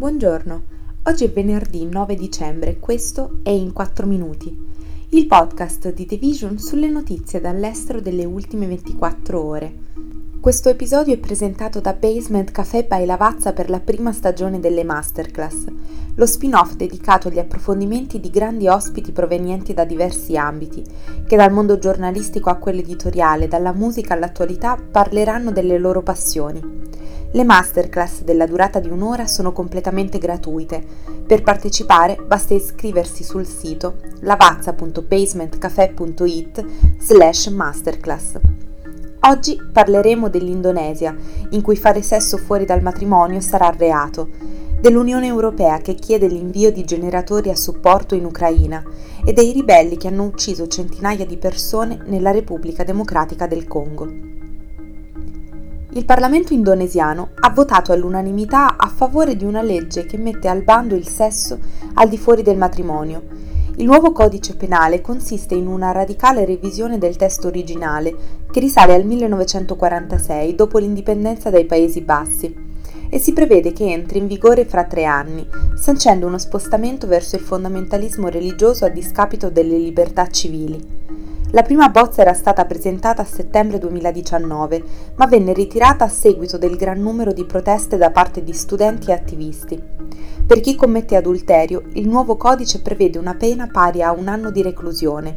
Buongiorno, oggi è venerdì 9 dicembre, questo è In 4 Minuti, il podcast di The Vision sulle notizie dall'estero delle ultime 24 ore. Questo episodio è presentato da Basement Café by Lavazza per la prima stagione delle Masterclass, lo spin-off dedicato agli approfondimenti di grandi ospiti provenienti da diversi ambiti, che dal mondo giornalistico a quello editoriale, dalla musica all'attualità, parleranno delle loro passioni. Le masterclass della durata di un'ora sono completamente gratuite. Per partecipare basta iscriversi sul sito lavazza.basementcafe.it slash masterclass. Oggi parleremo dell'Indonesia, in cui fare sesso fuori dal matrimonio sarà reato, dell'Unione Europea che chiede l'invio di generatori a supporto in Ucraina e dei ribelli che hanno ucciso centinaia di persone nella Repubblica Democratica del Congo. Il Parlamento indonesiano ha votato all'unanimità a favore di una legge che mette al bando il sesso al di fuori del matrimonio. Il nuovo codice penale consiste in una radicale revisione del testo originale che risale al 1946 dopo l'indipendenza dai Paesi Bassi e si prevede che entri in vigore fra tre anni, sancendo uno spostamento verso il fondamentalismo religioso a discapito delle libertà civili. La prima bozza era stata presentata a settembre 2019, ma venne ritirata a seguito del gran numero di proteste da parte di studenti e attivisti. Per chi commette adulterio, il nuovo codice prevede una pena pari a un anno di reclusione,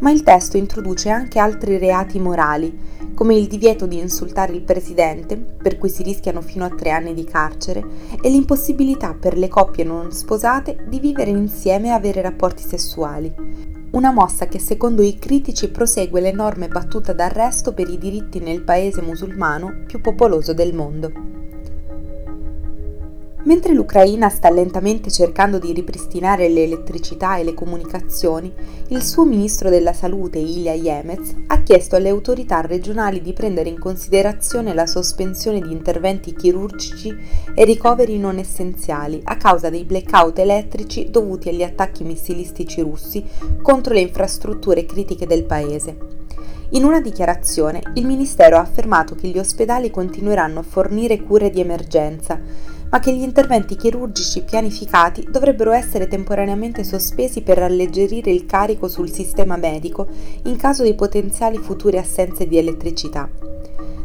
ma il testo introduce anche altri reati morali, come il divieto di insultare il presidente, per cui si rischiano fino a tre anni di carcere, e l'impossibilità per le coppie non sposate di vivere insieme e avere rapporti sessuali una mossa che secondo i critici prosegue l'enorme battuta d'arresto per i diritti nel paese musulmano più popoloso del mondo. Mentre l'Ucraina sta lentamente cercando di ripristinare l'elettricità e le comunicazioni, il suo ministro della salute, Ilya Yemez, ha chiesto alle autorità regionali di prendere in considerazione la sospensione di interventi chirurgici e ricoveri non essenziali a causa dei blackout elettrici dovuti agli attacchi missilistici russi contro le infrastrutture critiche del paese. In una dichiarazione, il Ministero ha affermato che gli ospedali continueranno a fornire cure di emergenza, ma che gli interventi chirurgici pianificati dovrebbero essere temporaneamente sospesi per alleggerire il carico sul sistema medico in caso di potenziali future assenze di elettricità.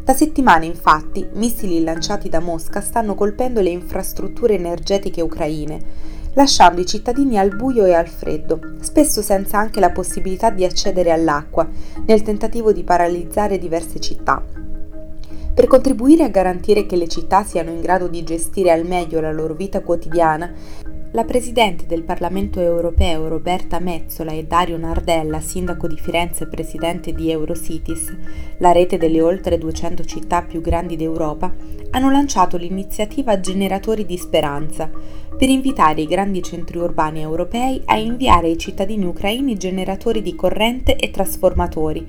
Da settimane infatti missili lanciati da Mosca stanno colpendo le infrastrutture energetiche ucraine, lasciando i cittadini al buio e al freddo, spesso senza anche la possibilità di accedere all'acqua, nel tentativo di paralizzare diverse città. Per contribuire a garantire che le città siano in grado di gestire al meglio la loro vita quotidiana, la Presidente del Parlamento europeo Roberta Mezzola e Dario Nardella, sindaco di Firenze e presidente di Eurocities, la rete delle oltre 200 città più grandi d'Europa, hanno lanciato l'iniziativa Generatori di Speranza, per invitare i grandi centri urbani europei a inviare ai cittadini ucraini generatori di corrente e trasformatori,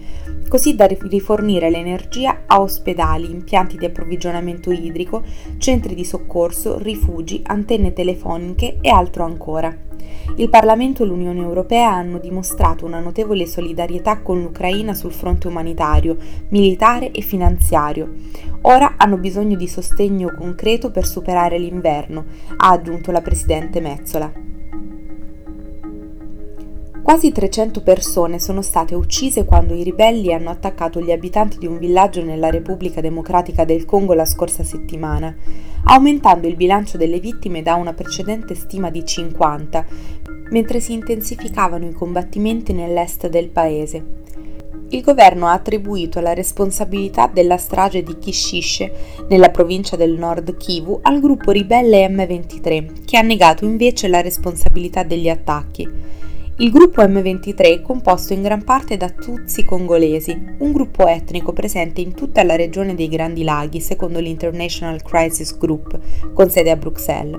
così da rifornire l'energia a ospedali, impianti di approvvigionamento idrico, centri di soccorso, rifugi, antenne telefoniche e altro ancora. Il Parlamento e l'Unione Europea hanno dimostrato una notevole solidarietà con l'Ucraina sul fronte umanitario, militare e finanziario. Ora hanno bisogno di sostegno concreto per superare l'inverno, ha aggiunto la Presidente Mezzola. Quasi 300 persone sono state uccise quando i ribelli hanno attaccato gli abitanti di un villaggio nella Repubblica Democratica del Congo la scorsa settimana, aumentando il bilancio delle vittime da una precedente stima di 50, mentre si intensificavano i combattimenti nell'est del paese. Il governo ha attribuito la responsabilità della strage di Kishishe, nella provincia del nord Kivu, al gruppo ribelle M23, che ha negato invece la responsabilità degli attacchi. Il gruppo M23 è composto in gran parte da Tutsi congolesi, un gruppo etnico presente in tutta la regione dei Grandi Laghi, secondo l'International Crisis Group, con sede a Bruxelles.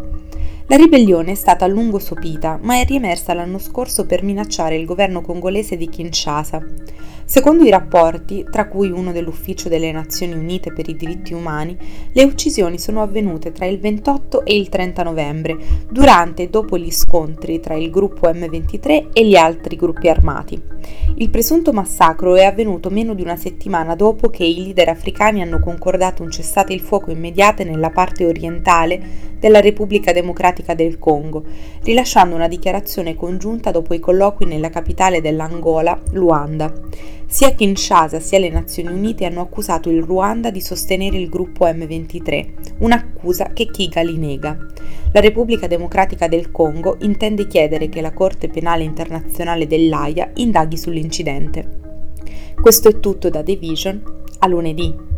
La ribellione è stata a lungo sopita, ma è riemersa l'anno scorso per minacciare il governo congolese di Kinshasa. Secondo i rapporti, tra cui uno dell'Ufficio delle Nazioni Unite per i diritti umani, le uccisioni sono avvenute tra il 28 e il 30 novembre, durante e dopo gli scontri tra il gruppo M23 e gli altri gruppi armati. Il presunto massacro è avvenuto meno di una settimana dopo che i leader africani hanno concordato un cessate il fuoco immediato nella parte orientale della Repubblica Democratica del Congo, rilasciando una dichiarazione congiunta dopo i colloqui nella capitale dell'Angola, Luanda. Sia Kinshasa sia le Nazioni Unite hanno accusato il Ruanda di sostenere il gruppo M23, un'accusa che Kigali nega. La Repubblica Democratica del Congo intende chiedere che la Corte Penale Internazionale dell'AIA indaghi sull'incidente. Questo è tutto da The Vision, a lunedì.